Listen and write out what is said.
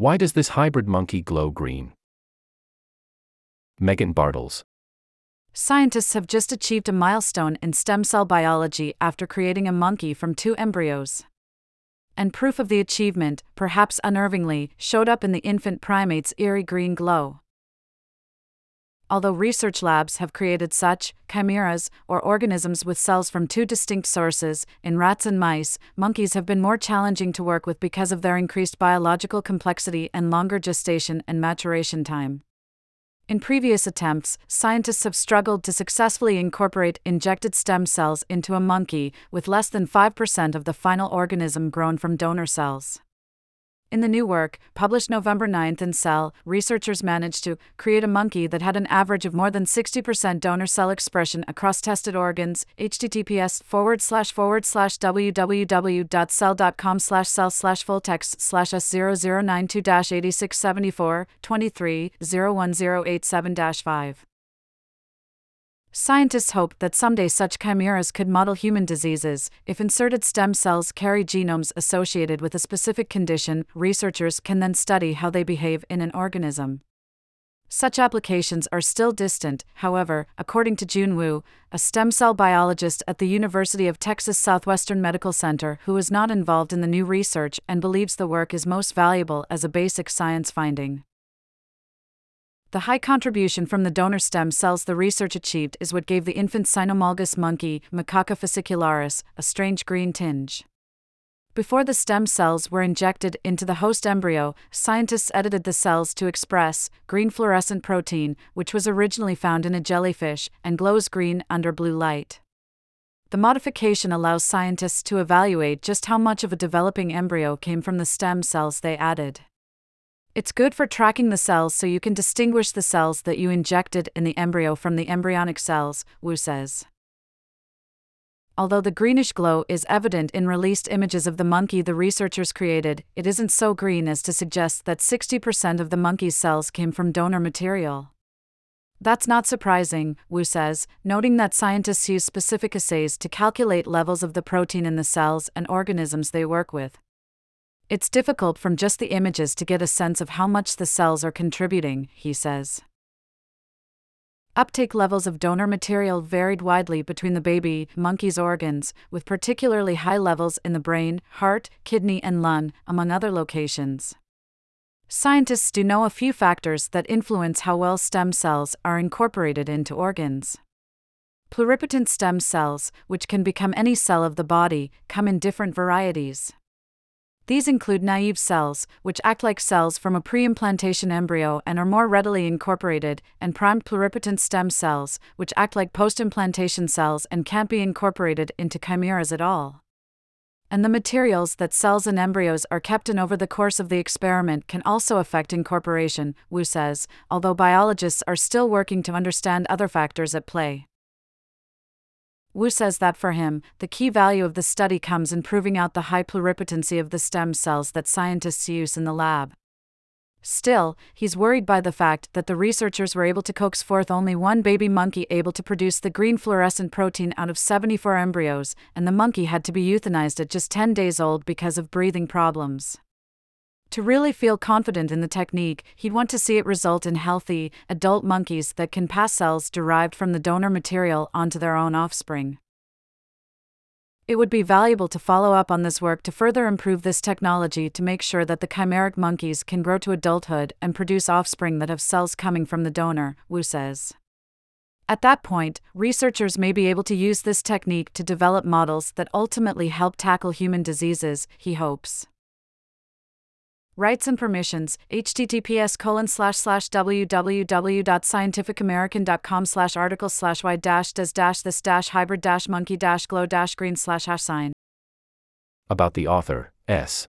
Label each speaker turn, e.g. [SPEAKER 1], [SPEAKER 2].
[SPEAKER 1] Why does this hybrid monkey glow green? Meghan Bartels.
[SPEAKER 2] Scientists have just achieved a milestone in stem cell biology after creating a monkey from two embryos. And proof of the achievement, perhaps unnervingly, showed up in the infant primate's eerie green glow although research labs have created such chimeras or organisms with cells from two distinct sources, in rats and mice, monkeys have been more challenging to work with because of their increased biological complexity and longer gestation and maturation time. In previous attempts, scientists have struggled to successfully incorporate injected stem cells into a monkey, with less than 5% of the final organism grown from donor cells. In the new work, published November 9th in Cell, researchers managed to create a monkey that had an average of more than 60% donor cell expression across tested organs. https forward slash forward slash www.cell.com slash cell slash full text slash s0092 8674 23 01087 5. Scientists hope that someday such chimeras could model human diseases. If inserted stem cells carry genomes associated with a specific condition, researchers can then study how they behave in an organism. Such applications are still distant, however, according to Jun Wu, a stem cell biologist at the University of Texas Southwestern Medical Center who is not involved in the new research and believes the work is most valuable as a basic science finding. The high contribution from the donor stem cells the research achieved is what gave the infant cynomolgus monkey, Macaca fascicularis, a strange green tinge. Before the stem cells were injected into the host embryo, scientists edited the cells to express green fluorescent protein, which was originally found in a jellyfish and glows green under blue light. The modification allows scientists to evaluate just how much of a developing embryo came from the stem cells they added. It's good for tracking the cells so you can distinguish the cells that you injected in the embryo from the embryonic cells, Wu says. Although the greenish glow is evident in released images of the monkey the researchers created, it isn't so green as to suggest that 60% of the monkey's cells came from donor material. That's not surprising, Wu says, noting that scientists use specific assays to calculate levels of the protein in the cells and organisms they work with. It's difficult from just the images to get a sense of how much the cells are contributing, he says. Uptake levels of donor material varied widely between the baby monkey's organs, with particularly high levels in the brain, heart, kidney, and lung, among other locations. Scientists do know a few factors that influence how well stem cells are incorporated into organs. Pluripotent stem cells, which can become any cell of the body, come in different varieties. These include naive cells, which act like cells from a pre-implantation embryo and are more readily incorporated, and primed pluripotent stem cells, which act like post-implantation cells and can't be incorporated into chimeras at all. And the materials that cells and embryos are kept in over the course of the experiment can also affect incorporation, Wu says, although biologists are still working to understand other factors at play. Wu says that for him, the key value of the study comes in proving out the high pluripotency of the stem cells that scientists use in the lab. Still, he's worried by the fact that the researchers were able to coax forth only one baby monkey able to produce the green fluorescent protein out of 74 embryos, and the monkey had to be euthanized at just 10 days old because of breathing problems. To really feel confident in the technique, he'd want to see it result in healthy, adult monkeys that can pass cells derived from the donor material onto their own offspring. It would be valuable to follow up on this work to further improve this technology to make sure that the chimeric monkeys can grow to adulthood and produce offspring that have cells coming from the donor, Wu says. At that point, researchers may be able to use this technique to develop models that ultimately help tackle human diseases, he hopes. Rights and permissions, https colon slash slash www.scientificamerican.com slash article slash y dash does dash this dash hybrid dash monkey dash glow dash green slash hash sign.
[SPEAKER 1] About the author, S.